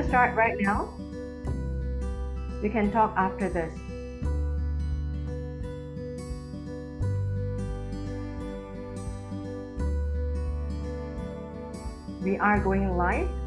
to start right now. We can talk after this. We are going live.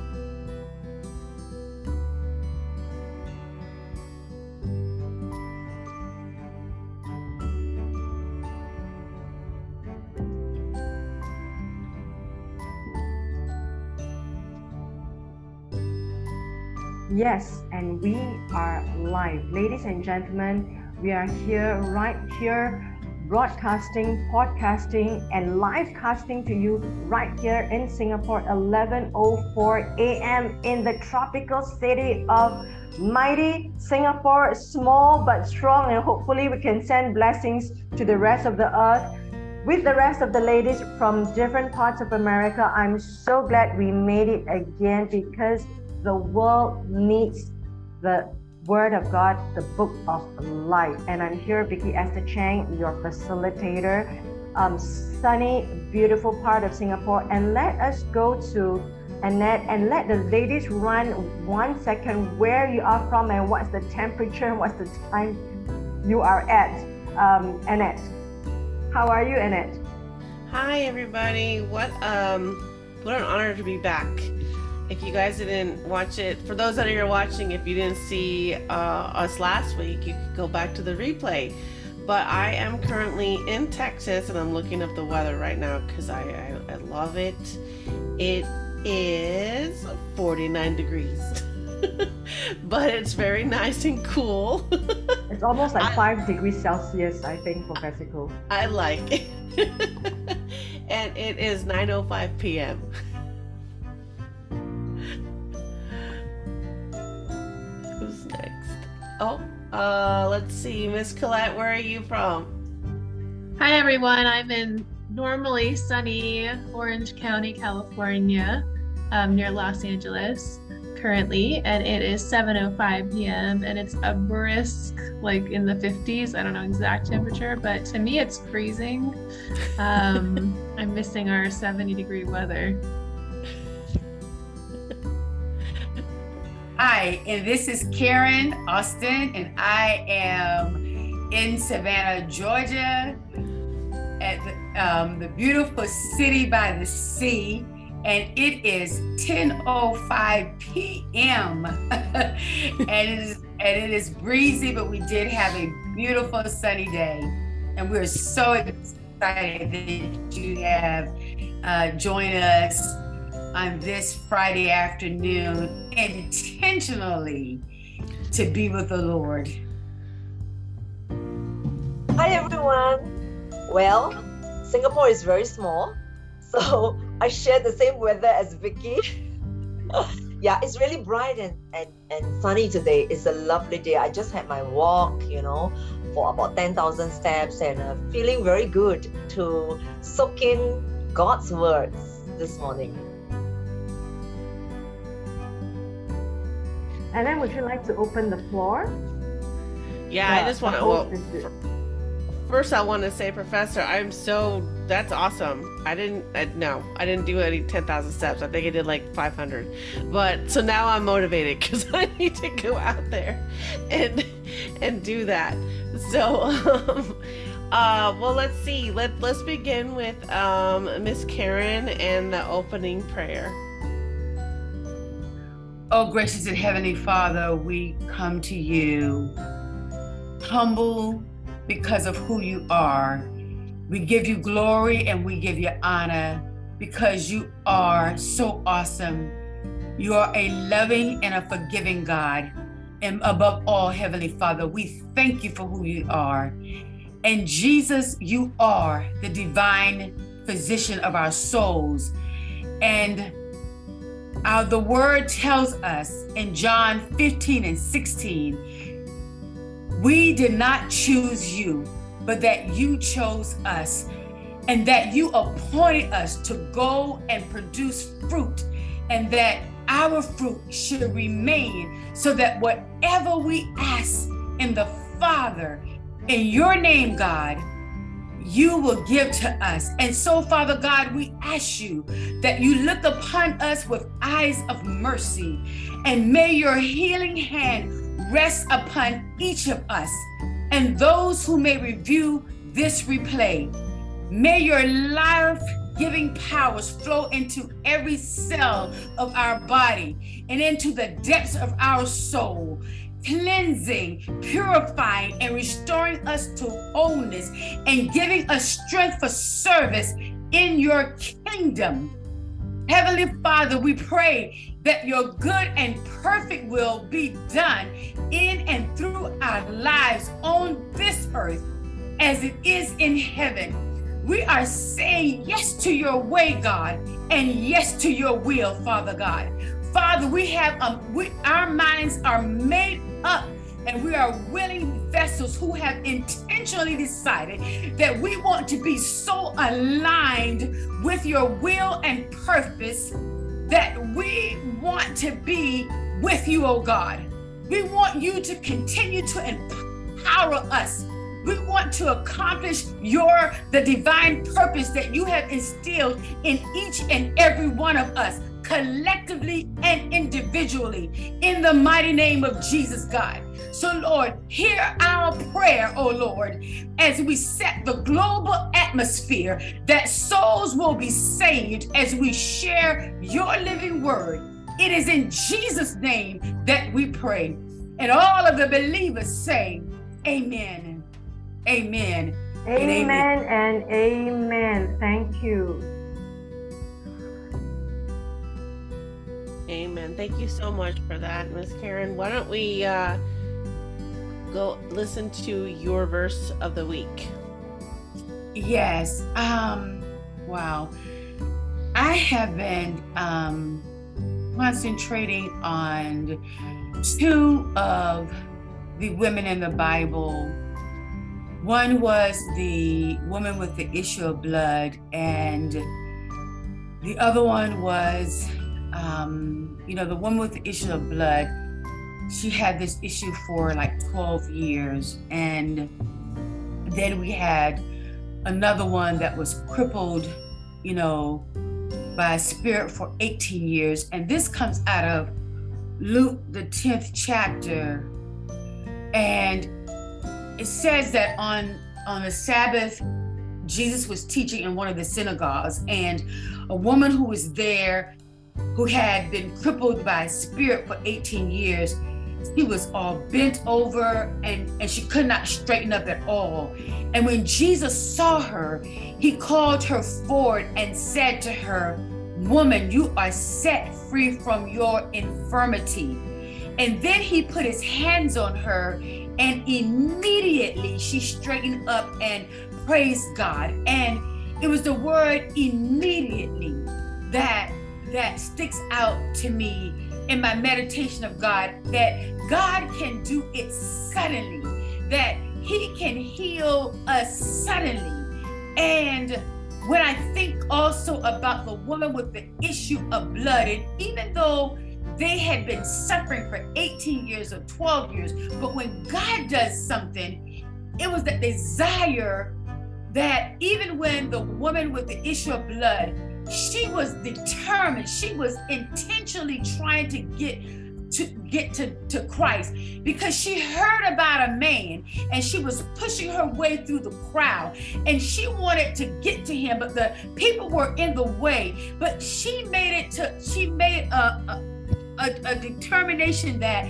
Yes, and we are live. Ladies and gentlemen, we are here, right here, broadcasting, podcasting, and live casting to you right here in Singapore, 11.04 a.m. in the tropical city of mighty Singapore, small but strong, and hopefully we can send blessings to the rest of the earth with the rest of the ladies from different parts of America. I'm so glad we made it again because the world needs the Word of God, the book of life. And I'm here, Vicky Esther Chang, your facilitator, um, sunny, beautiful part of Singapore. And let us go to Annette and let the ladies run one second where you are from and what's the temperature and what's the time you are at. Um, Annette, how are you, Annette? Hi, everybody. What um, what an honor to be back if you guys didn't watch it, for those that are watching, if you didn't see uh, us last week, you could go back to the replay. But I am currently in Texas and I'm looking up the weather right now because I, I, I love it. It is 49 degrees. but it's very nice and cool. it's almost like I, 5 degrees Celsius, I think, for Mexico. I like it. and it is 9.05 p.m. Oh, uh, let's see, Miss Colette, where are you from? Hi, everyone. I'm in normally sunny Orange County, California, um, near Los Angeles currently, and it is 7:05 p.m. and it's a brisk, like in the 50s. I don't know exact temperature, but to me, it's freezing. Um, I'm missing our 70 degree weather. Hi, and this is Karen Austin, and I am in Savannah, Georgia, at the, um, the beautiful city by the sea, and it is 10:05 p.m. and it is and it is breezy, but we did have a beautiful sunny day, and we're so excited that you have uh, joined us on this Friday afternoon intentionally to be with the Lord. Hi, everyone. Well, Singapore is very small, so I share the same weather as Vicky. yeah, it's really bright and, and, and sunny today. It's a lovely day. I just had my walk, you know, for about 10,000 steps and uh, feeling very good to soak in God's words this morning. And then would you like to open the floor? Yeah, I just want to. Well, first, I want to say, Professor, I'm so. That's awesome. I didn't. I, no, I didn't do any 10,000 steps. I think I did like 500. But so now I'm motivated because I need to go out there and and do that. So. Um, uh, well, let's see. Let Let's begin with um, Miss Karen and the opening prayer. Oh, gracious and heavenly Father, we come to you humble because of who you are. We give you glory and we give you honor because you are so awesome. You are a loving and a forgiving God. And above all, Heavenly Father, we thank you for who you are. And Jesus, you are the divine physician of our souls. And uh, the word tells us in John 15 and 16, we did not choose you, but that you chose us, and that you appointed us to go and produce fruit, and that our fruit should remain, so that whatever we ask in the Father, in your name, God, you will give to us. And so, Father God, we ask you that you look upon us with eyes of mercy, and may your healing hand rest upon each of us and those who may review this replay. May your life giving powers flow into every cell of our body and into the depths of our soul cleansing, purifying, and restoring us to wholeness and giving us strength for service in your kingdom. Heavenly Father, we pray that your good and perfect will be done in and through our lives on this earth as it is in heaven. We are saying yes to your way, God, and yes to your will, Father God. Father, we have um, we, our minds are made up and we are willing vessels who have intentionally decided that we want to be so aligned with your will and purpose that we want to be with you, oh God. We want you to continue to empower us. We want to accomplish your the divine purpose that you have instilled in each and every one of us collectively and individually in the mighty name of Jesus, God. So, Lord, hear our prayer, oh Lord, as we set the global atmosphere that souls will be saved as we share your living word. It is in Jesus' name that we pray. And all of the believers say, Amen. Amen. Amen and amen. And amen. Thank you. Amen. Thank you so much for that, Miss Karen. Why don't we uh, go listen to your verse of the week? Yes. Um. Wow. I have been um, concentrating on two of the women in the Bible. One was the woman with the issue of blood, and the other one was um, you know, the woman with the issue of blood, she had this issue for like 12 years. And then we had another one that was crippled, you know, by spirit for 18 years. And this comes out of Luke, the 10th chapter. And it says that on on the Sabbath, Jesus was teaching in one of the synagogues, and a woman who was there who had been crippled by spirit for 18 years. She was all bent over and, and she could not straighten up at all. And when Jesus saw her, he called her forward and said to her, Woman, you are set free from your infirmity. And then he put his hands on her, and immediately she straightened up and praised God. And it was the word immediately that that sticks out to me in my meditation of God that God can do it suddenly, that He can heal us suddenly. And when I think also about the woman with the issue of blood, and even though they had been suffering for 18 years or 12 years, but when God does something, it was that desire that even when the woman with the issue of blood she was determined she was intentionally trying to get to get to, to Christ because she heard about a man and she was pushing her way through the crowd and she wanted to get to him, but the people were in the way. But she made it to, she made a, a, a, a determination that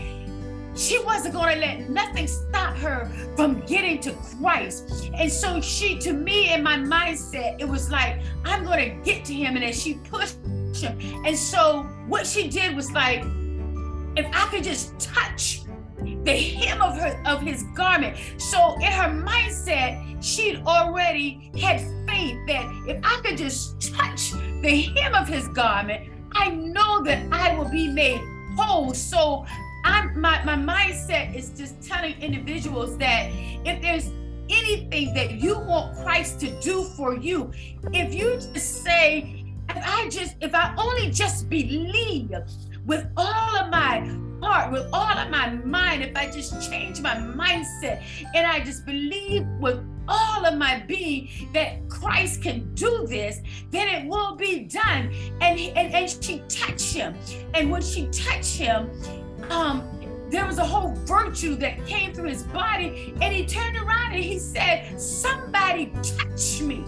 she wasn't going to let nothing stop her from getting to Christ. And so she, to me, in my mindset, it was like, I'm going to get to him. And then she pushed him. And so what she did was like, if I could just touch the hem of her of his garment. So in her mindset, she'd already had faith that if I could just touch the hem of his garment, I know that I will be made whole. So I'm my, my mindset is just telling individuals that if there's anything that you want Christ to do for you, if you just say, if I just, if I only just believe with all of my heart, with all of my mind, if I just change my mindset and I just believe with all of my being that Christ can do this, then it will be done. And, and, and she touched him. And when she touched him, um, there was a whole virtue that came through his body. And he turned around and he said, Somebody touch me.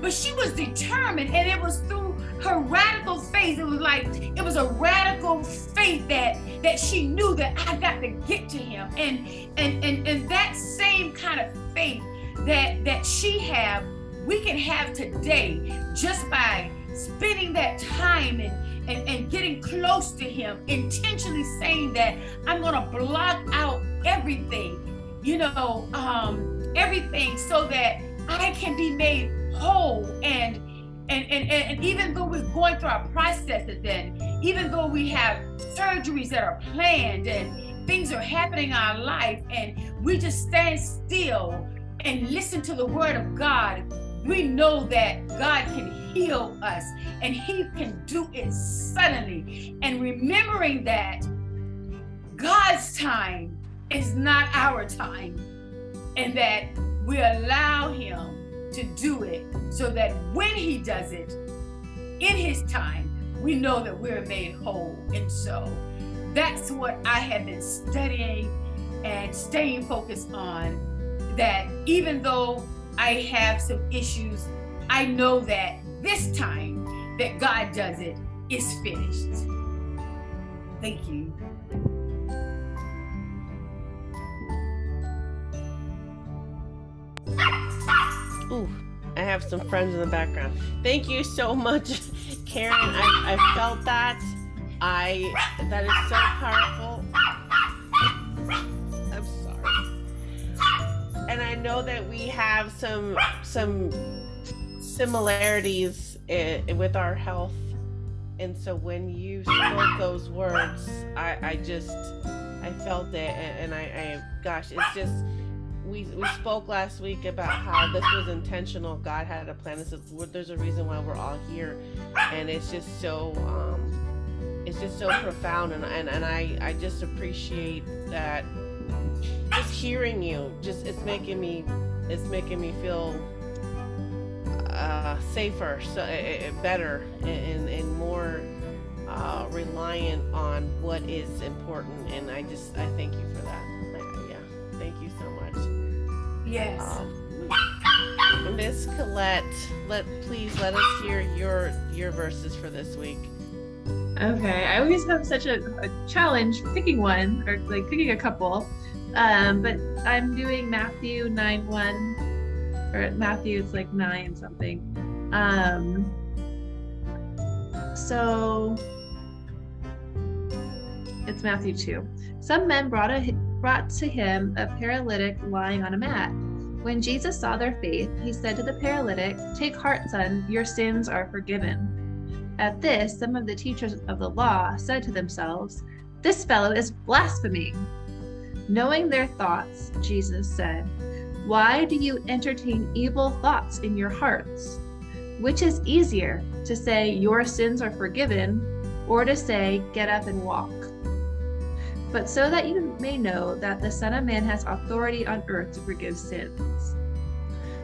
But she was determined, and it was through her radical faith. It was like it was a radical faith that that she knew that I got to get to him. And and and, and that same kind of faith that that she have, we can have today just by spending that time and and, and getting close to him, intentionally saying that I'm gonna block out everything, you know, um, everything so that I can be made whole. And and, and, and even though we're going through our processes and even though we have surgeries that are planned and things are happening in our life and we just stand still and listen to the word of God, we know that God can heal us and he can do it suddenly. And remembering that God's time is not our time and that we allow him to do it so that when he does it in his time, we know that we're made whole. And so that's what I have been studying and staying focused on. That even though I have some issues, I know that this time that God does it is finished. Thank you. Ooh, I have some friends in the background. Thank you so much, Karen. I, I felt that. I that is so powerful. And I know that we have some some similarities in, with our health. And so when you spoke those words, I, I just I felt it and, and I, I gosh, it's just we we spoke last week about how this was intentional. God had a plan. This is, there's a reason why we're all here, and it's just so um, it's just so profound. And and, and I I just appreciate that. Just hearing you, just it's making me it's making me feel uh, safer, so uh, better, and, and more uh, reliant on what is important. And I just I thank you for that. Yeah, thank you so much. Yes. Um, Miss Colette, let please let us hear your your verses for this week. Okay, I always have such a, a challenge picking one or like picking a couple, um, but I'm doing Matthew nine one, or Matthew it's like nine something. Um, so it's Matthew two. Some men brought a brought to him a paralytic lying on a mat. When Jesus saw their faith, he said to the paralytic, Take heart, son, your sins are forgiven. At this, some of the teachers of the law said to themselves, This fellow is blaspheming. Knowing their thoughts, Jesus said, Why do you entertain evil thoughts in your hearts? Which is easier, to say, Your sins are forgiven, or to say, Get up and walk? but so that you may know that the Son of Man has authority on earth to forgive sins.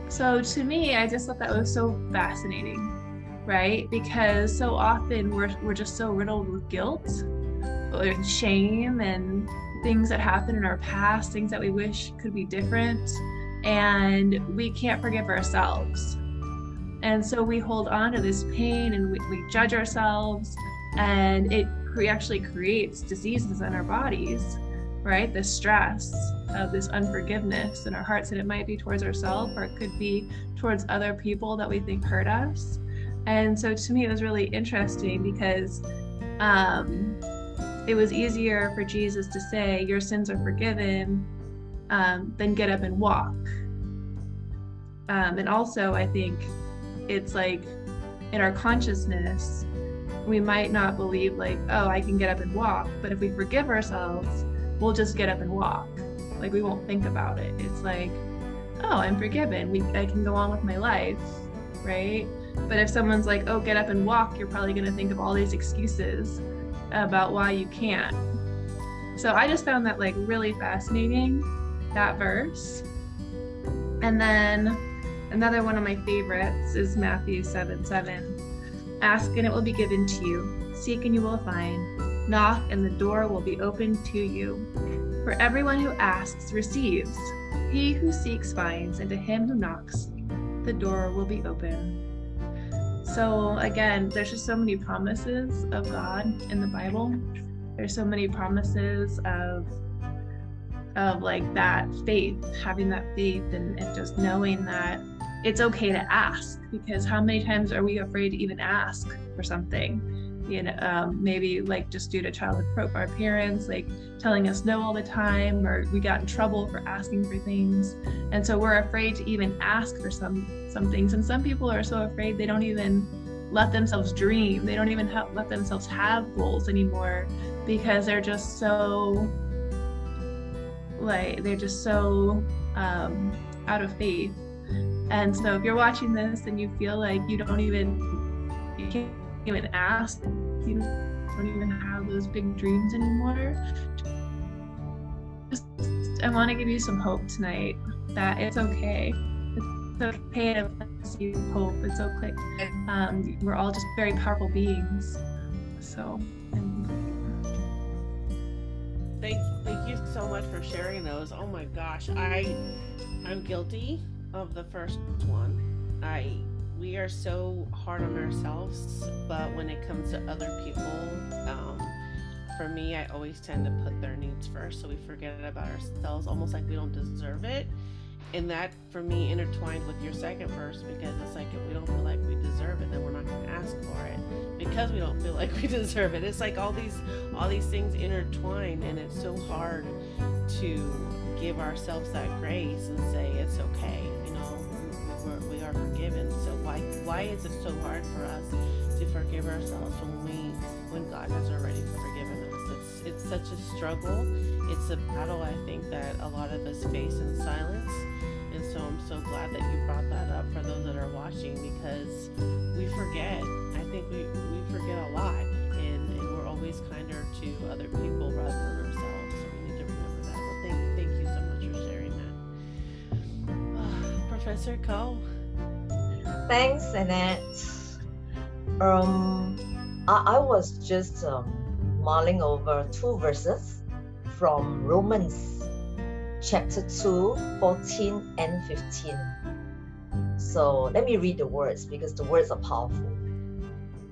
So to me, I just thought that was so fascinating, right? Because so often we're, we're just so riddled with guilt and shame and things that happen in our past, things that we wish could be different, and we can't forgive ourselves. And so we hold on to this pain and we, we judge ourselves, and it actually creates diseases in our bodies, right? The stress of this unforgiveness in our hearts, and it might be towards ourselves or it could be towards other people that we think hurt us. And so to me, it was really interesting because um, it was easier for Jesus to say, Your sins are forgiven, um, than get up and walk. Um, and also, I think it's like in our consciousness, we might not believe like oh i can get up and walk but if we forgive ourselves we'll just get up and walk. Like we won't think about it. It's like oh i'm forgiven. We i can go on with my life right? But if someone's like oh get up and walk you're probably going to think of all these excuses about why you can't so i just found that like really fascinating that verse And then another one of my favorites is Matthew 7 7. Ask and it will be given to you. Seek and you will find. Knock and the door will be opened to you. For everyone who asks receives. He who seeks finds, and to him who knocks, the door will be open. So again, there's just so many promises of God in the Bible. There's so many promises of of like that faith, having that faith and, and just knowing that it's okay to ask because how many times are we afraid to even ask for something? You know, um, maybe like just due to childhood pro our parents like telling us no all the time, or we got in trouble for asking for things, and so we're afraid to even ask for some some things. And some people are so afraid they don't even let themselves dream. They don't even have, let themselves have goals anymore because they're just so like they're just so um, out of faith. And so if you're watching this and you feel like you don't even you can't even ask, you don't even have those big dreams anymore. Just I want to give you some hope tonight that it's okay. It's okay to see hope. It's okay. Um, we're all just very powerful beings. So. Thank, thank you so much for sharing those. Oh my gosh, I, I'm guilty of the first one. I, we are so hard on ourselves, but when it comes to other people, um, for me, I always tend to put their needs first, so we forget about ourselves, almost like we don't deserve it. And that for me intertwined with your second verse because it's like if we don't feel like we deserve it then we're not going to ask for it. Because we don't feel like we deserve it. It's like all these all these things intertwine and it's so hard to give ourselves that grace and say it's okay forgiven so why why is it so hard for us to forgive ourselves when we when god has already forgiven us it's it's such a struggle it's a battle i think that a lot of us face in silence and so I'm so glad that you brought that up for those that are watching because we forget. I think we, we forget a lot and, and we're always kinder to other people rather than ourselves. So we need to remember that. So thank, thank you so much for sharing that. Uh, Professor Ko. Thanks, Annette. Um, I, I was just um, mulling over two verses from Romans chapter 2, 14 and 15. So let me read the words because the words are powerful.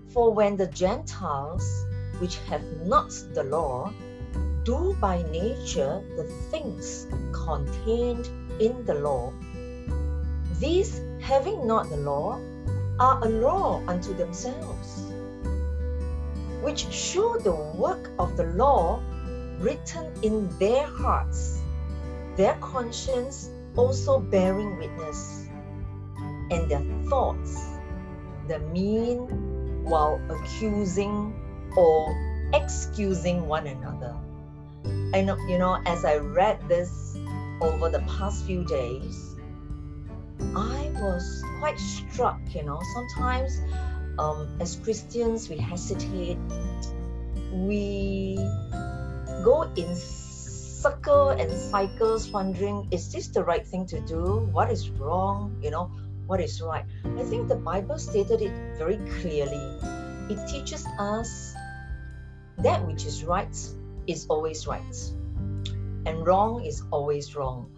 For when the Gentiles, which have not the law, do by nature the things contained in the law, these having not the law are a law unto themselves, which show the work of the law written in their hearts their conscience also bearing witness, and their thoughts, the mean while accusing or excusing one another. And you know, as I read this over the past few days, I was quite struck, you know, sometimes um, as Christians, we hesitate, we go in circle and cycles wondering is this the right thing to do? What is wrong? You know what is right? I think the bible stated it very clearly. It teaches us that which is right is always right and wrong is always wrong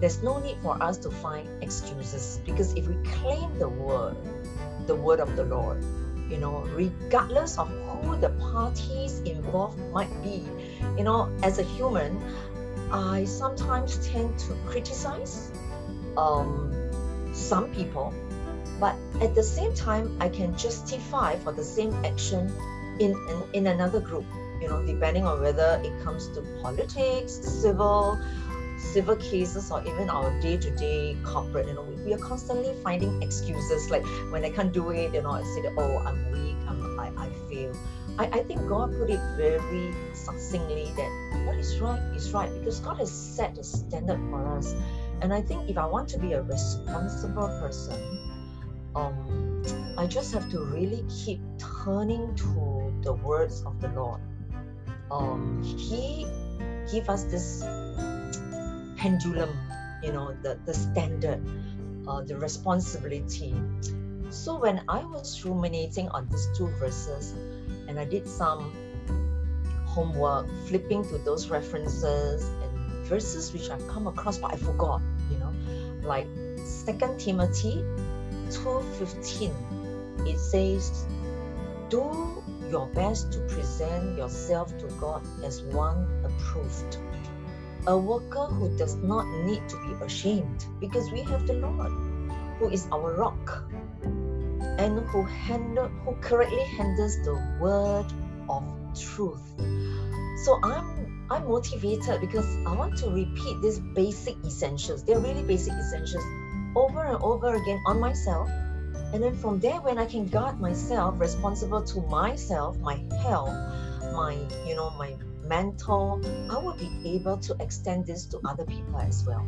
there's no need for us to find excuses because if we claim the word the word of the lord you know regardless of who the parties involved might be you know, as a human, I sometimes tend to criticize um, some people, but at the same time, I can justify for the same action in, in, in another group, you know, depending on whether it comes to politics, civil, civil cases, or even our day-to-day corporate, you know, we, we are constantly finding excuses. Like when I can't do it, you know, I say that, oh, I'm weak, I'm, I, I fail. I, I think God put it very succinctly that what is right is right because God has set a standard for us. And I think if I want to be a responsible person, um, I just have to really keep turning to the words of the Lord. Um, he give us this pendulum you know, the, the standard, uh, the responsibility. So when I was ruminating on these two verses, and I did some homework, flipping to those references and verses which I've come across, but I forgot, you know, like Second Timothy 2:15. It says, "Do your best to present yourself to God as one approved, a worker who does not need to be ashamed, because we have the Lord, who is our rock, and who handle who correctly handles the word of truth." So I'm I'm motivated because I want to repeat these basic essentials. They're really basic essentials over and over again on myself. And then from there, when I can guard myself, responsible to myself, my health, my, you know, my mental, I will be able to extend this to other people as well.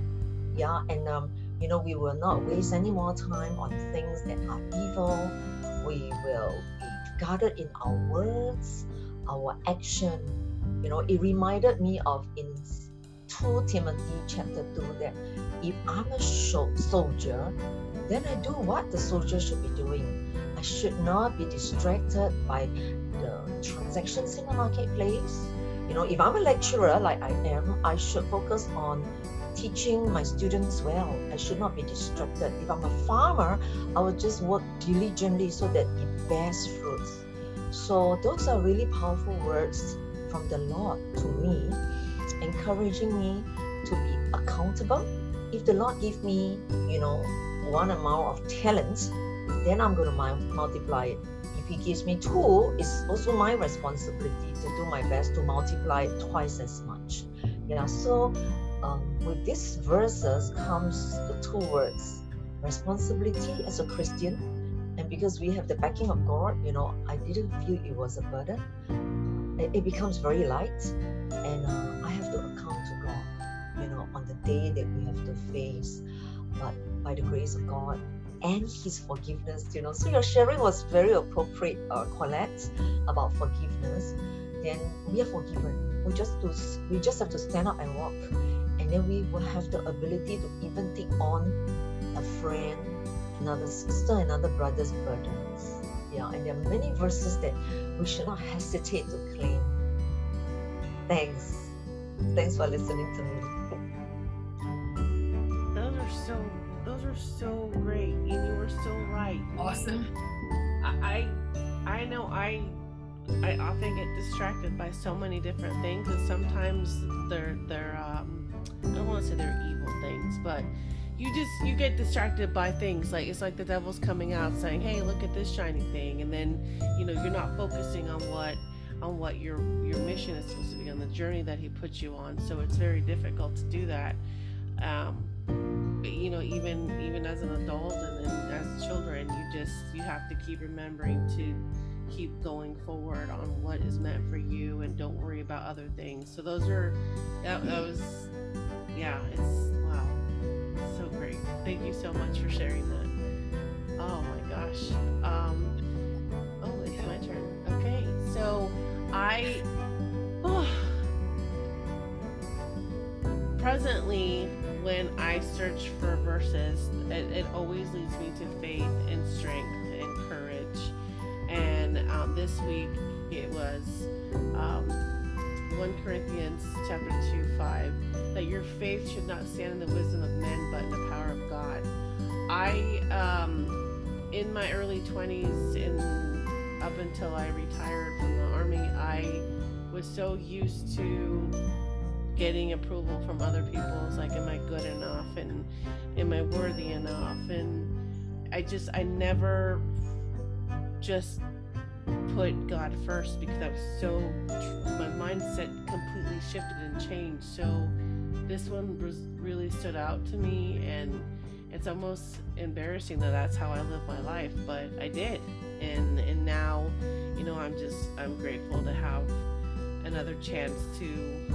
Yeah. And, um, you know, we will not waste any more time on things that are evil. We will be guarded in our words, our action, you know, it reminded me of in 2 Timothy chapter 2 that if I'm a soldier, then I do what the soldier should be doing. I should not be distracted by the transactions in the marketplace. You know, if I'm a lecturer like I am, I should focus on teaching my students well. I should not be distracted. If I'm a farmer, I will just work diligently so that it bears fruits. So those are really powerful words from the Lord to me, encouraging me to be accountable. If the Lord give me, you know, one amount of talents, then I'm going to multiply it. If He gives me two, it's also my responsibility to do my best to multiply it twice as much. Yeah. So um, with these verses comes the two words: responsibility as a Christian and because we have the backing of God, you know, I didn't feel it was a burden it, it becomes very light and uh, i have to account to god you know on the day that we have to face but by the grace of god and his forgiveness you know so your sharing was very appropriate uh, colette about forgiveness then we are forgiven we just to we just have to stand up and walk and then we will have the ability to even take on a friend another sister another brother's burdens yeah and there are many verses that we should not hesitate to claim. Thanks. Thanks for listening to me. Those are so those are so great. And you were so right. Awesome. I I, I know I I often get distracted by so many different things and sometimes they're they're um I don't want to say they're evil things, but you just you get distracted by things like it's like the devil's coming out saying hey look at this shiny thing and then you know you're not focusing on what on what your your mission is supposed to be on the journey that he puts you on so it's very difficult to do that. Um, you know even even as an adult and as children you just you have to keep remembering to keep going forward on what is meant for you and don't worry about other things so those are that, that was yeah it's wow so great. Thank you so much for sharing that. Oh my gosh. Um, oh, it's my turn. Okay, so I oh, presently when I search for verses, it, it, always leads me to faith and strength. And um, this week it was um, 1 Corinthians chapter 2 5 that your faith should not stand in the wisdom of men but in the power of God. I um in my early 20s and up until I retired from the army, I was so used to getting approval from other people. It's like, am I good enough? And am I worthy enough? And I just, I never just put God first because I was so my mindset completely shifted and changed. So this one was really stood out to me, and it's almost embarrassing that that's how I live my life, but I did, and and now, you know, I'm just I'm grateful to have another chance to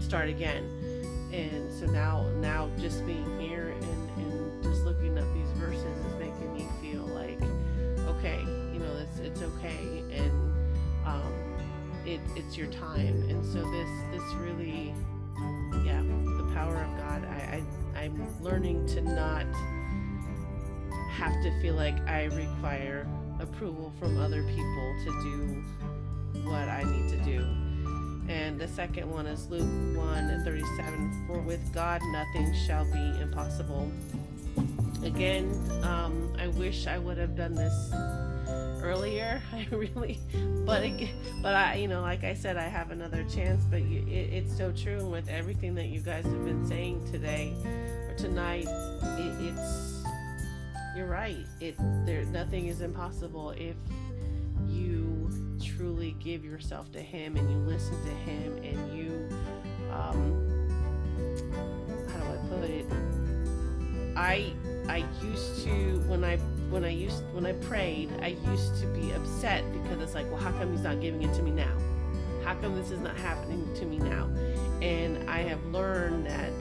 start again, and so now now just being here and and just looking at okay You know, it's it's okay and um, it, it's your time and so this this really yeah the power of God. I, I I'm learning to not have to feel like I require approval from other people to do what I need to do. And the second one is Luke 1 and 37 For with God nothing shall be impossible. Again, um, I wish I would have done this earlier. I really, but it, but I, you know, like I said, I have another chance. But you, it, it's so true, and with everything that you guys have been saying today or tonight, it, it's you're right. It there nothing is impossible if you truly give yourself to Him and you listen to Him and you, um, how do I put it? I I used to when I when I used when I prayed, I used to be upset because it's like, well, how come he's not giving it to me now? How come this is not happening to me now? And I have learned that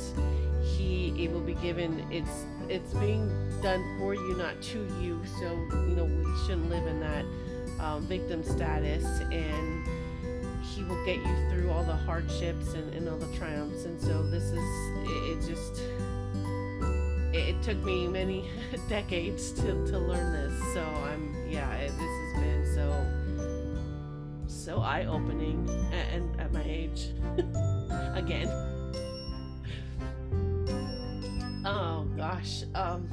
he it will be given it's it's being done for you, not to you. So, you know, we shouldn't live in that um, victim status and he will get you through all the hardships and, and all the triumphs. And so this is it, it just it took me many decades to, to learn this. So I'm, yeah, this has been so, so eye opening and at my age again. Oh gosh, um,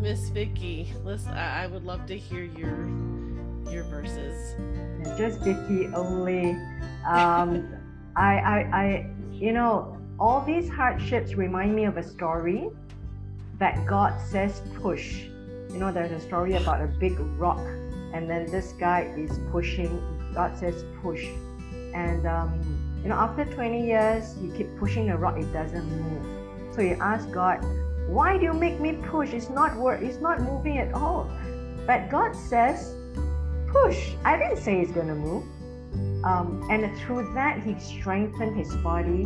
Miss Vicky, listen, I, I would love to hear your your verses. Just Vicky only. Um, I, I, I, you know, all these hardships remind me of a story that God says push. You know, there's a story about a big rock, and then this guy is pushing. God says push, and um, you know, after 20 years, you keep pushing the rock, it doesn't move. So you ask God, why do you make me push? It's not work. It's not moving at all. But God says, push. I didn't say it's gonna move. Um, and through that, He strengthened His body.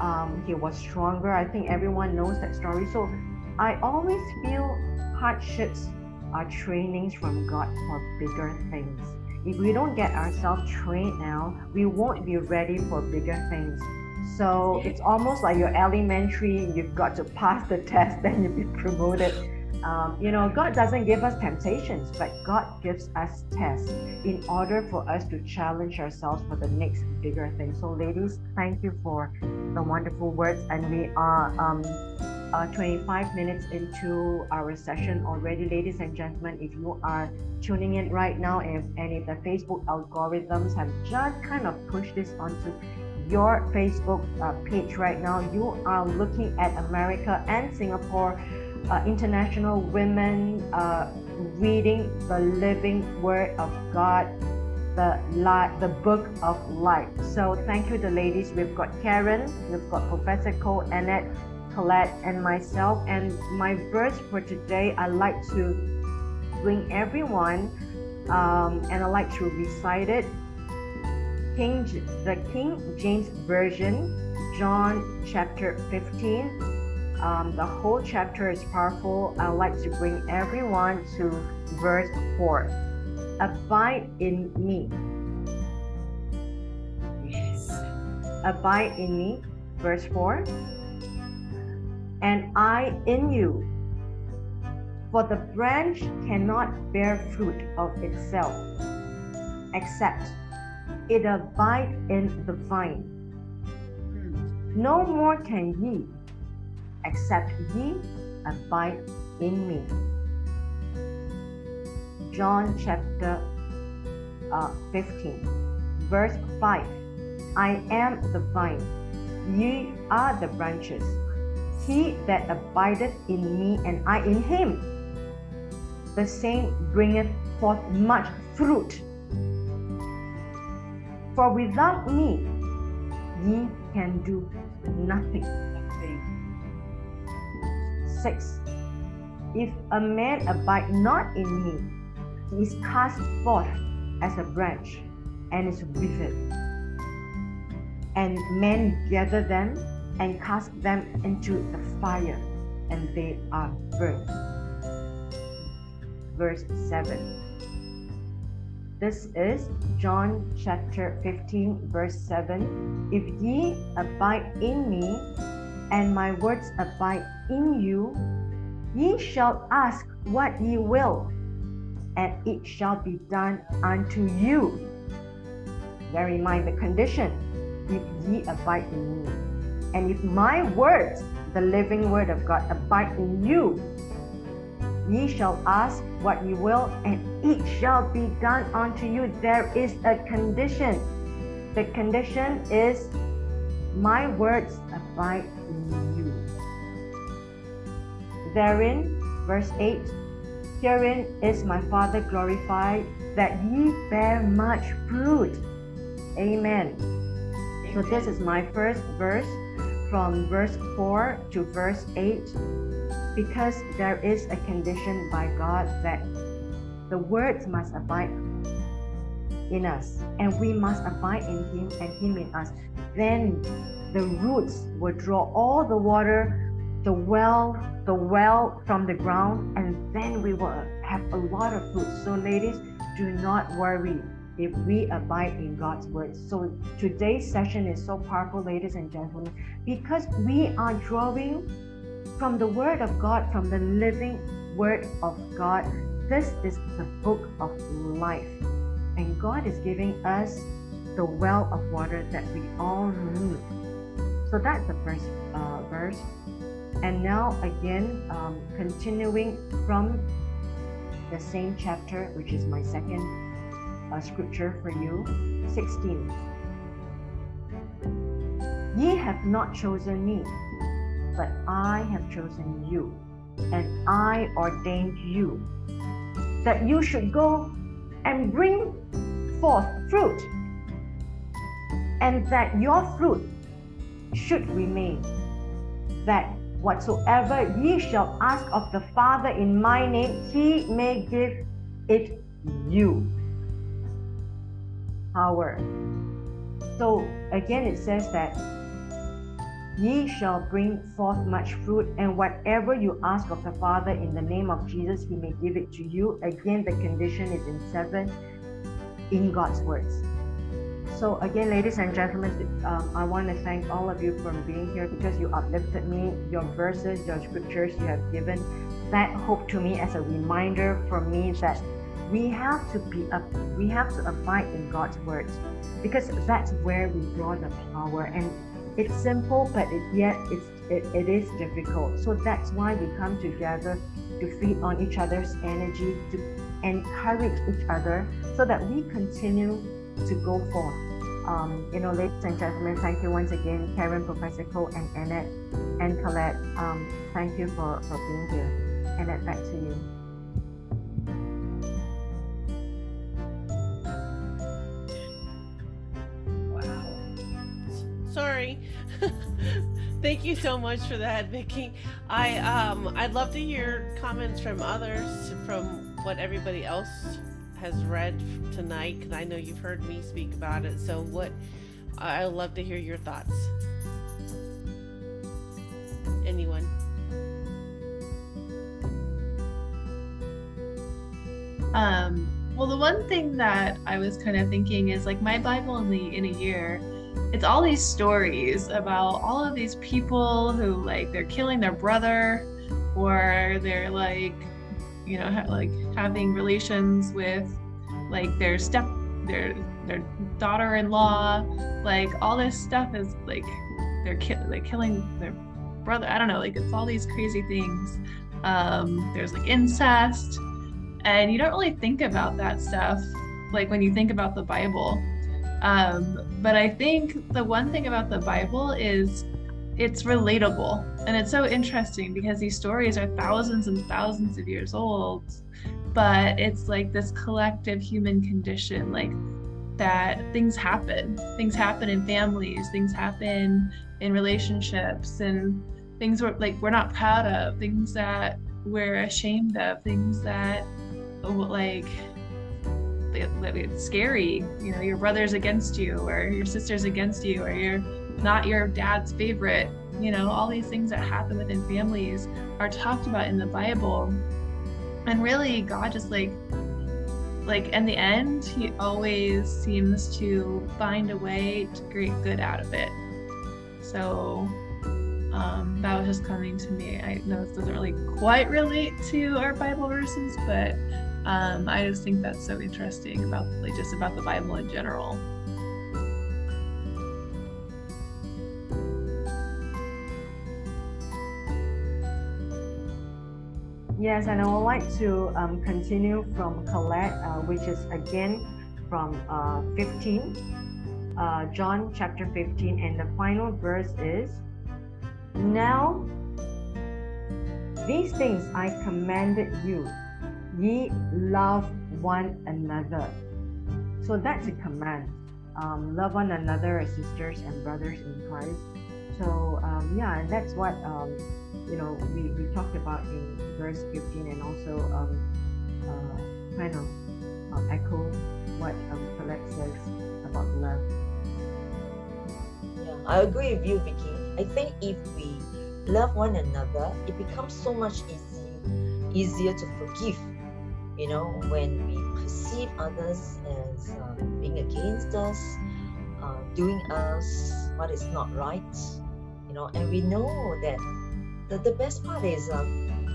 Um, he was stronger. I think everyone knows that story. So I always feel hardships are trainings from God for bigger things. If we don't get ourselves trained now, we won't be ready for bigger things. So it's almost like your elementary, you've got to pass the test, then you'll be promoted. Um, you know, God doesn't give us temptations, but God gives us tests in order for us to challenge ourselves for the next bigger thing. So, ladies, thank you for the wonderful words. And we are um, uh, 25 minutes into our session already, ladies and gentlemen. If you are tuning in right now, if, and if the Facebook algorithms have just kind of pushed this onto your Facebook uh, page right now, you are looking at America and Singapore uh, International Women uh, reading the living Word of God, the li- the Book of Life. So thank you, the ladies. We've got Karen, we've got Professor Cole, Annette, Colette, and myself. And my verse for today, I like to bring everyone, um, and I like to recite it. King, the King James Version, John chapter 15. Um, the whole chapter is powerful. I like to bring everyone to verse 4. Abide in me. Yes. Abide in me. Verse 4. And I in you. For the branch cannot bear fruit of itself, except it abide in the vine. No more can ye, except ye abide in me. John chapter uh, 15, verse 5. I am the vine, ye are the branches. He that abideth in me and I in him, the same bringeth forth much fruit. For without me, ye can do nothing. 6. If a man abide not in me, he is cast forth as a branch and is withered. And men gather them and cast them into the fire, and they are burned. Verse 7. This is John chapter 15, verse 7. If ye abide in me, and my words abide in you, ye shall ask what ye will, and it shall be done unto you. Bear in mind the condition if ye abide in me. And if my words, the living word of God, abide in you, ye shall ask what ye will, and it shall be done unto you. There is a condition. The condition is my words abide in you. Therein, verse 8, herein is my Father glorified, that ye bear much fruit. Amen. So this is my first verse from verse 4 to verse 8 because there is a condition by God that the words must abide in us and we must abide in him and him in us. Then the roots will draw all the water the well the well from the ground and then we will have a lot of fruit. So ladies do not worry if we abide in God's word. So today's session is so powerful, ladies and gentlemen, because we are drawing from the word of God, from the living word of God. This is the book of life. And God is giving us the well of water that we all need. So that's the first uh, verse. And now, again, um, continuing from the same chapter, which is my second uh, scripture for you 16. Ye have not chosen me, but I have chosen you, and I ordained you that you should go and bring forth fruit, and that your fruit should remain, that whatsoever ye shall ask of the Father in my name, he may give it you power. So again, it says that ye shall bring forth much fruit, and whatever you ask of the Father in the name of Jesus, he may give it to you. Again, the condition is in seven in God's words. So again, ladies and gentlemen, um, I want to thank all of you for being here because you uplifted me. Your verses, your scriptures you have given that hope to me as a reminder for me that we have to be up we have to abide in god's words because that's where we draw the power and it's simple but it, yet it's it, it is difficult so that's why we come together to feed on each other's energy to encourage each other so that we continue to go forth um, you know, ladies and gentlemen, thank you once again, Karen, Professor Cole, and Annette, and Colette. Um, thank you for, for being here. Annette, back to you. Sorry. Thank you so much for that, Vicki. I um I'd love to hear comments from others from what everybody else has read tonight because I know you've heard me speak about it. So what I'd love to hear your thoughts. Anyone? Um well the one thing that I was kind of thinking is like my Bible only in a year it's all these stories about all of these people who like they're killing their brother or they're like you know ha- like having relations with like their step their their daughter-in-law. Like all this stuff is like they're ki- like killing their brother. I don't know like it's all these crazy things. Um there's like incest. And you don't really think about that stuff like when you think about the bible um, but I think the one thing about the Bible is it's relatable and it's so interesting because these stories are thousands and thousands of years old, but it's like this collective human condition, like that things happen. Things happen in families, things happen in relationships, and things we're like we're not proud of, things that we're ashamed of, things that like it's scary. You know, your brother's against you, or your sister's against you, or you're not your dad's favorite. You know, all these things that happen within families are talked about in the Bible. And really, God just like, like in the end, He always seems to find a way to create good out of it. So, Um, that was just coming to me. I know this doesn't really quite relate to our Bible verses, but um, I just think that's so interesting about like just about the Bible in general. Yes, and I would like to um, continue from Colette, uh, which is again from uh, 15, uh, John chapter 15, and the final verse is Now these things I commanded you, ye love one another. So that's a command. Um, love one another as sisters and brothers in Christ. So um, yeah, and that's what um, you know we, we talked about in verse 15 and also um, uh, kind of uh, echo what um, Colette says about love. Yeah, I agree with you, Vicky. I think if we love one another, it becomes so much easy, easier to forgive. You know, when we perceive others as uh, being against us, uh, doing us what is not right, you know, and we know that the, the best part is uh,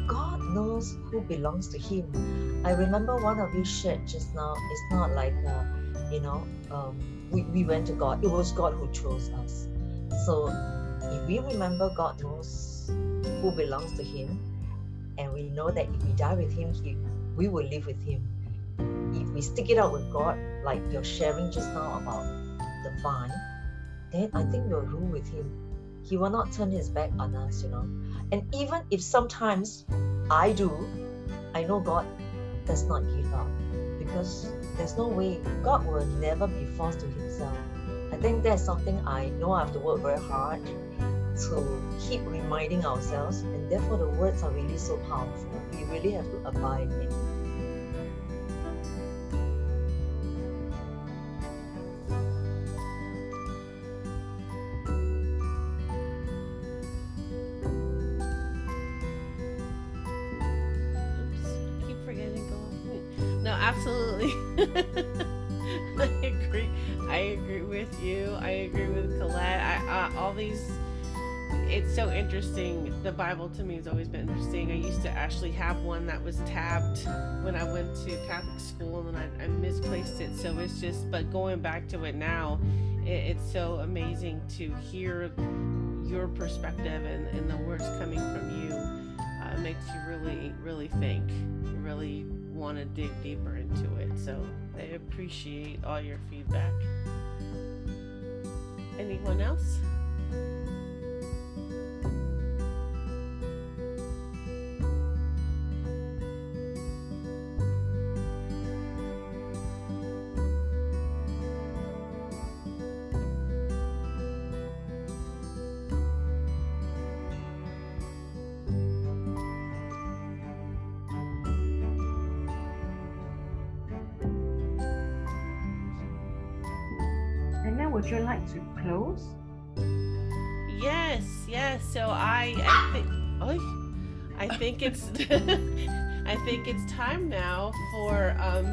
God knows who belongs to Him. I remember one of you shared just now, it's not like, uh, you know, um, we, we went to God, it was God who chose us. So if we remember God knows who belongs to Him, and we know that if we die with Him, he, we will live with Him. If we stick it out with God, like you're sharing just now about the vine, then I think we'll rule with Him. He will not turn His back on us, you know. And even if sometimes I do, I know God does not give up because there's no way God will never be forced to Himself. I think that's something I know I have to work very hard to keep reminding ourselves, and therefore the words are really so powerful. We really have to abide in. The Bible to me has always been interesting. I used to actually have one that was tabbed when I went to Catholic school, and I, I misplaced it. So it's just. But going back to it now, it, it's so amazing to hear your perspective and, and the words coming from you. Uh, makes you really, really think. You really want to dig deeper into it. So I appreciate all your feedback. Anyone else? You like to close? Yes, yes. So I, I think, oh, I think it's, I think it's time now for um,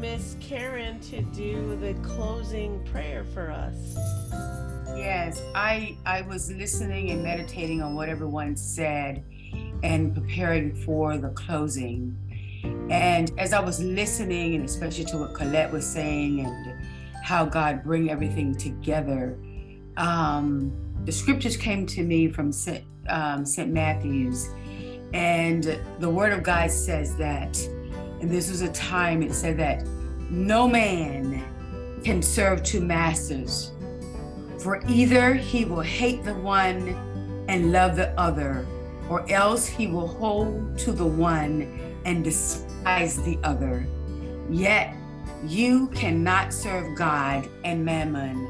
Miss Karen to do the closing prayer for us. Yes, I I was listening and meditating on what everyone said and preparing for the closing. And as I was listening, and especially to what Colette was saying and how God bring everything together, um, the scriptures came to me from St. Um, St. Matthew's, and the Word of God says that, and this was a time it said that no man can serve two masters, for either he will hate the one and love the other, or else he will hold to the one and despise the other. Yet you cannot serve God and mammon.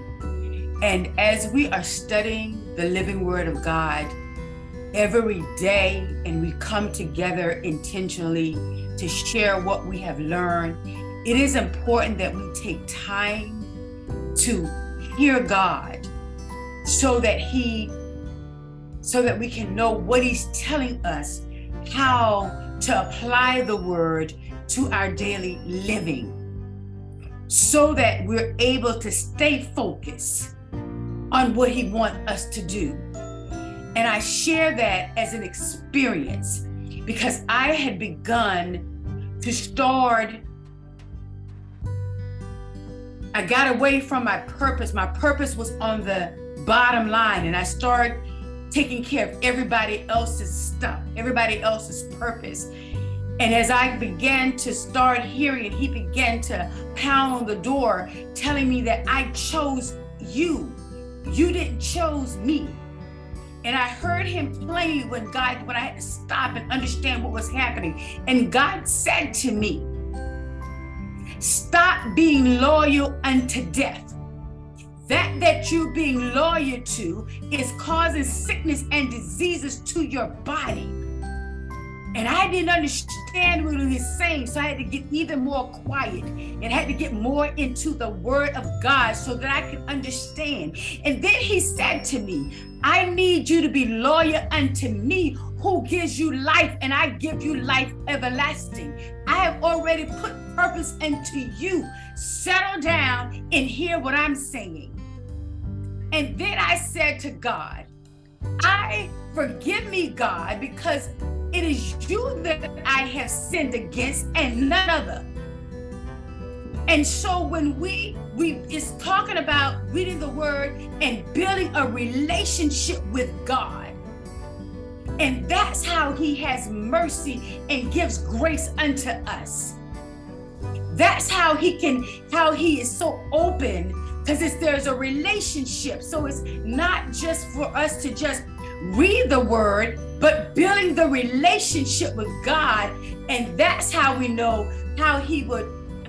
And as we are studying the living word of God every day, and we come together intentionally to share what we have learned, it is important that we take time to hear God so that He so that we can know what He's telling us, how to apply the word to our daily living so that we're able to stay focused on what he wants us to do. And I share that as an experience because I had begun to start. I got away from my purpose. My purpose was on the bottom line, and I started taking care of everybody else's stuff, everybody else's purpose. And as I began to start hearing it, he began to pound on the door, telling me that I chose you. You didn't chose me. And I heard him play when God, when I had to stop and understand what was happening. And God said to me, Stop being loyal unto death. That that you're being loyal to is causing sickness and diseases to your body. And I didn't understand what he was saying, so I had to get even more quiet and had to get more into the word of God so that I could understand. And then he said to me, I need you to be loyal unto me who gives you life, and I give you life everlasting. I have already put purpose into you. Settle down and hear what I'm saying. And then I said to God, I forgive me, God, because it is you that I have sinned against and none other. And so when we we is talking about reading the word and building a relationship with God. And that's how he has mercy and gives grace unto us. That's how he can how he is so open because there's a relationship. So it's not just for us to just read the word, but building the relationship with God. And that's how we know how He would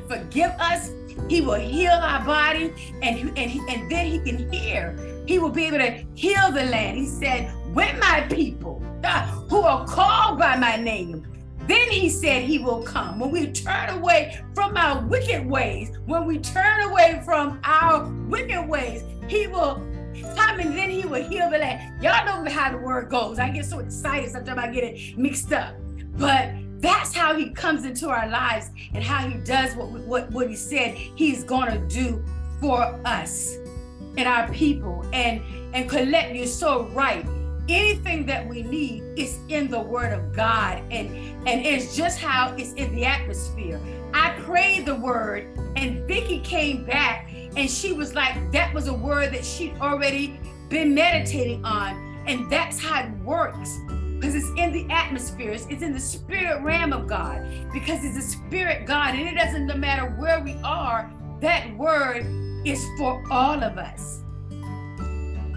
forgive us. He will heal our body, and, and, and then He can hear. He will be able to heal the land. He said, When my people uh, who are called by my name, then he said he will come. When we turn away from our wicked ways, when we turn away from our wicked ways, he will come and then he will heal the land. Y'all know how the word goes. I get so excited sometimes I get it mixed up. But that's how he comes into our lives and how he does what what, what he said he's gonna do for us and our people. And and Colette, you're so right. Anything that we need is in the word of God. And and it's just how it's in the atmosphere. I prayed the word, and Vicky came back and she was like, that was a word that she'd already been meditating on. And that's how it works. Because it's in the atmosphere, it's, in the spirit realm of God. Because it's a spirit God. And it doesn't no matter where we are, that word is for all of us.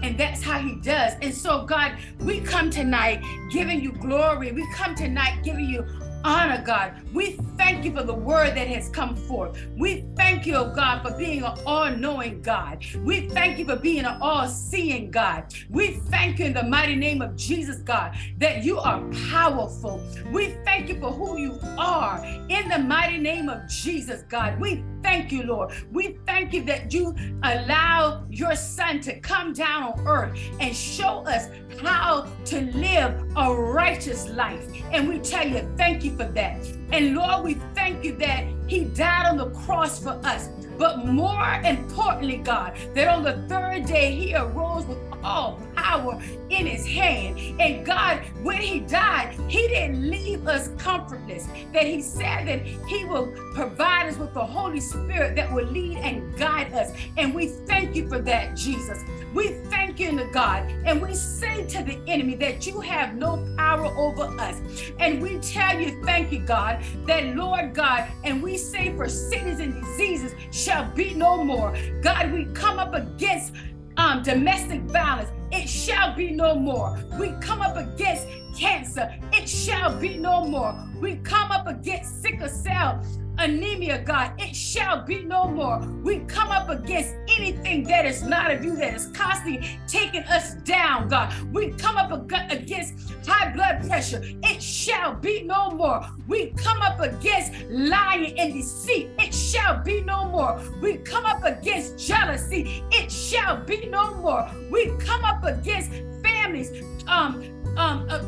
And that's how he does. And so, God, we come tonight giving you glory. We come tonight giving you honor, God. We thank you for the word that has come forth. We thank you, oh God, for being an all knowing God. We thank you for being an all seeing God. We thank you in the mighty name of Jesus, God, that you are powerful. We thank you for who you are in the mighty name of Jesus, God. We thank you, Lord. We thank you that you allow your son to come down on earth and show us how to live a righteous life. And we tell you, thank you for that. And Lord, we thank you that He died on the cross for us. But more importantly, God, that on the third day He arose with all power in his hand. And God, when he died, he didn't leave us comfortless. That he said that he will provide us with the Holy Spirit that will lead and guide us. And we thank you for that, Jesus. We thank you, the God, and we say to the enemy that you have no power over us. And we tell you, thank you, God, that Lord God, and we say for sickness and diseases shall be no more. God, we come up against um, domestic violence, it shall be no more. We come up against cancer, it shall be no more. We come up against sickle cell anemia, God, it shall be no more. We come up against anything that is not of you that is constantly taking us down, God. We come up against high blood pressure, it shall be no more. We come up against lying and deceit, it shall be no more. We come up against jealousy, it shall be no more. We come up against families, um, um, uh,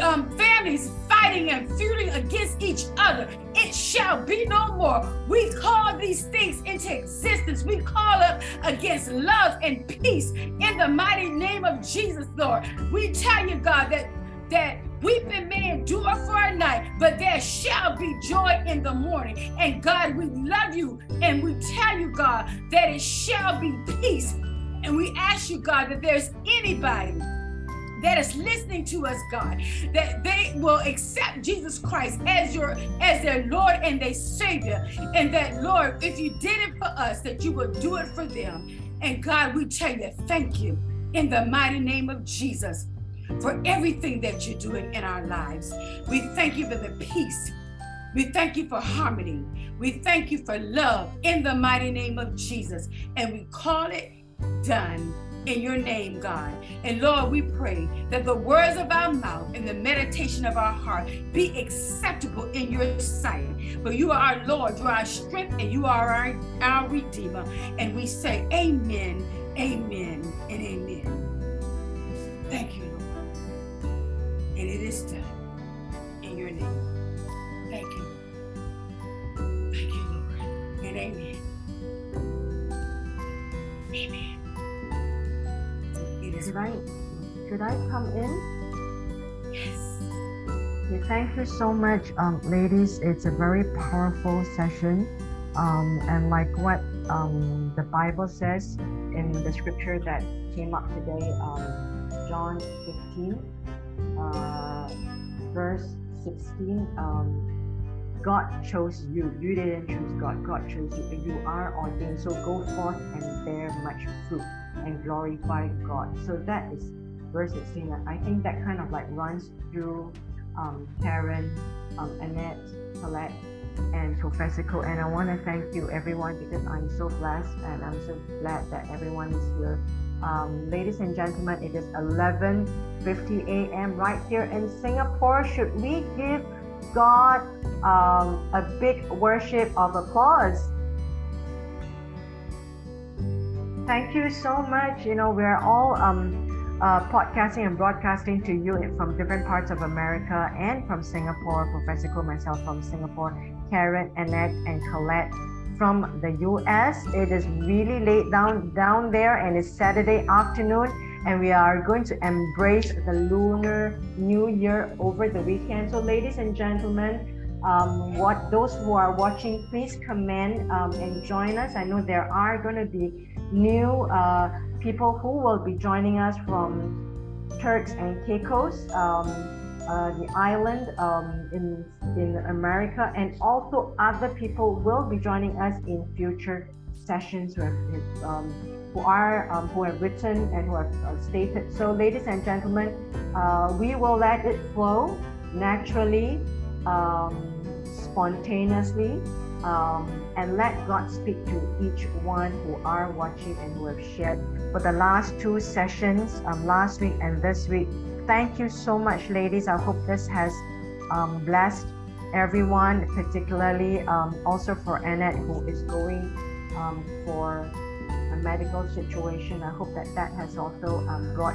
um, families fighting and feuding against each other. It shall be no more. We call these things into existence. We call up against love and peace in the mighty name of Jesus, Lord. We tell you, God, that that weeping may endure for a night, but there shall be joy in the morning. And God, we love you and we tell you, God, that it shall be peace. And we ask you, God, that there's anybody that is listening to us, God, that they will accept Jesus Christ as your as their Lord and their Savior. And that, Lord, if you did it for us, that you will do it for them. And God, we tell you, thank you in the mighty name of Jesus for everything that you're doing in our lives. We thank you for the peace. We thank you for harmony. We thank you for love in the mighty name of Jesus. And we call it done in your name, God. And Lord, we pray that the words of our mouth and the meditation of our heart be acceptable in your sight. For you are our Lord, you are our strength, and you are our, our Redeemer. And we say, Amen, Amen, and Amen. Thank you, Lord. And it is done in your name. Thank you. Thank you, Lord. And amen. Amen. It is Should I, should I come in? Yes. Okay, thank you so much, um, ladies. It's a very powerful session. Um, and like what um, the Bible says in the scripture that came up today, um, John 15, uh, verse 16. Um, God chose you. You didn't choose God. God chose you. You are ordained. So go forth and bear much fruit and glorify God. So that is verse 16. I think that kind of like runs through um, Karen, um, Annette, Colette, and Professor Co. And I want to thank you, everyone, because I'm so blessed and I'm so glad that everyone is here. Um, ladies and gentlemen, it is 11:50 a.m. right here in Singapore. Should we give God um, a big worship of applause? Thank you so much. You know, we're all um, uh, podcasting and broadcasting to you from different parts of America and from Singapore. Professor Ko, myself from Singapore, Karen, Annette, and Colette from the US. It is really late down down there, and it's Saturday afternoon, and we are going to embrace the Lunar New Year over the weekend. So, ladies and gentlemen. Um, what those who are watching, please comment um, and join us. I know there are going to be new uh, people who will be joining us from Turks and Caicos, um, uh, the island um, in in America, and also other people will be joining us in future sessions who have um, who are um, who have written and who have uh, stated. So, ladies and gentlemen, uh, we will let it flow naturally, um, spontaneously um, and let God speak to each one who are watching and who have shared for the last two sessions, um, last week and this week. Thank you so much, ladies. I hope this has um, blessed everyone, particularly um, also for Annette, who is going um, for a medical situation. I hope that that has also um, brought,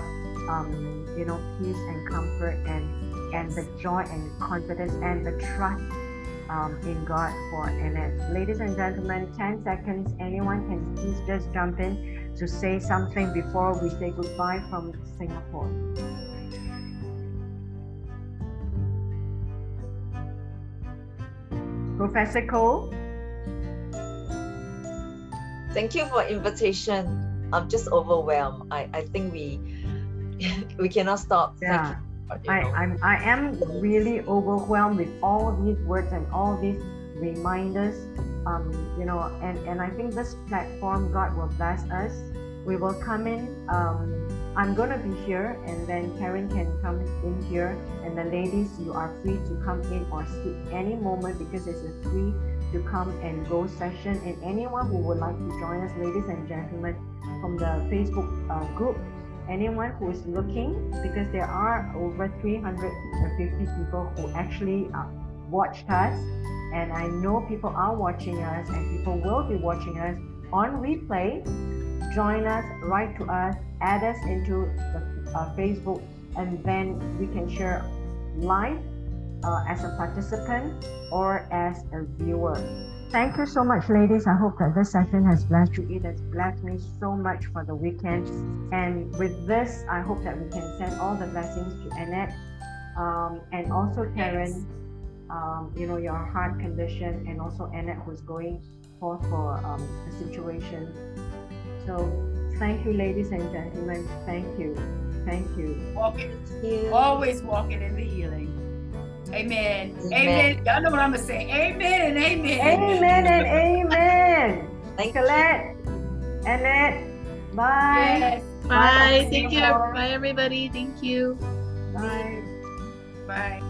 you know, peace and comfort and and the joy and confidence and the trust um, in God for Annette. Ladies and gentlemen, 10 seconds. Anyone can please just jump in to say something before we say goodbye from Singapore. Professor Cole. Thank you for invitation. I'm just overwhelmed. I, I think we we cannot stop. Yeah. I, I'm, I am really overwhelmed with all these words and all these reminders. Um, you know, and, and I think this platform, God will bless us. We will come in. Um, I'm going to be here, and then Karen can come in here. And the ladies, you are free to come in or skip any moment because it's a free to come and go session. And anyone who would like to join us, ladies and gentlemen, from the Facebook uh, group, anyone who is looking because there are over 350 people who actually uh, watched us and i know people are watching us and people will be watching us on replay join us write to us add us into the uh, facebook and then we can share live uh, as a participant or as a viewer. Thank you so much, ladies. I hope that this session has blessed you. It has blessed me so much for the weekend. And with this, I hope that we can send all the blessings to Annette um, and also Karen. Um, you know, your heart condition, and also Annette, who's going forth for um, a situation. So, thank you, ladies and gentlemen. Thank you. Thank you. Walking, Thank you. always walking in the healing. Amen. Amen. Amen. Y'all know what I'm gonna say. Amen and amen. Amen and amen. Thank you. Colette, Annette, bye. Yes. Bye. Thank you. Singapore. Bye, everybody. Thank you. Bye. Bye.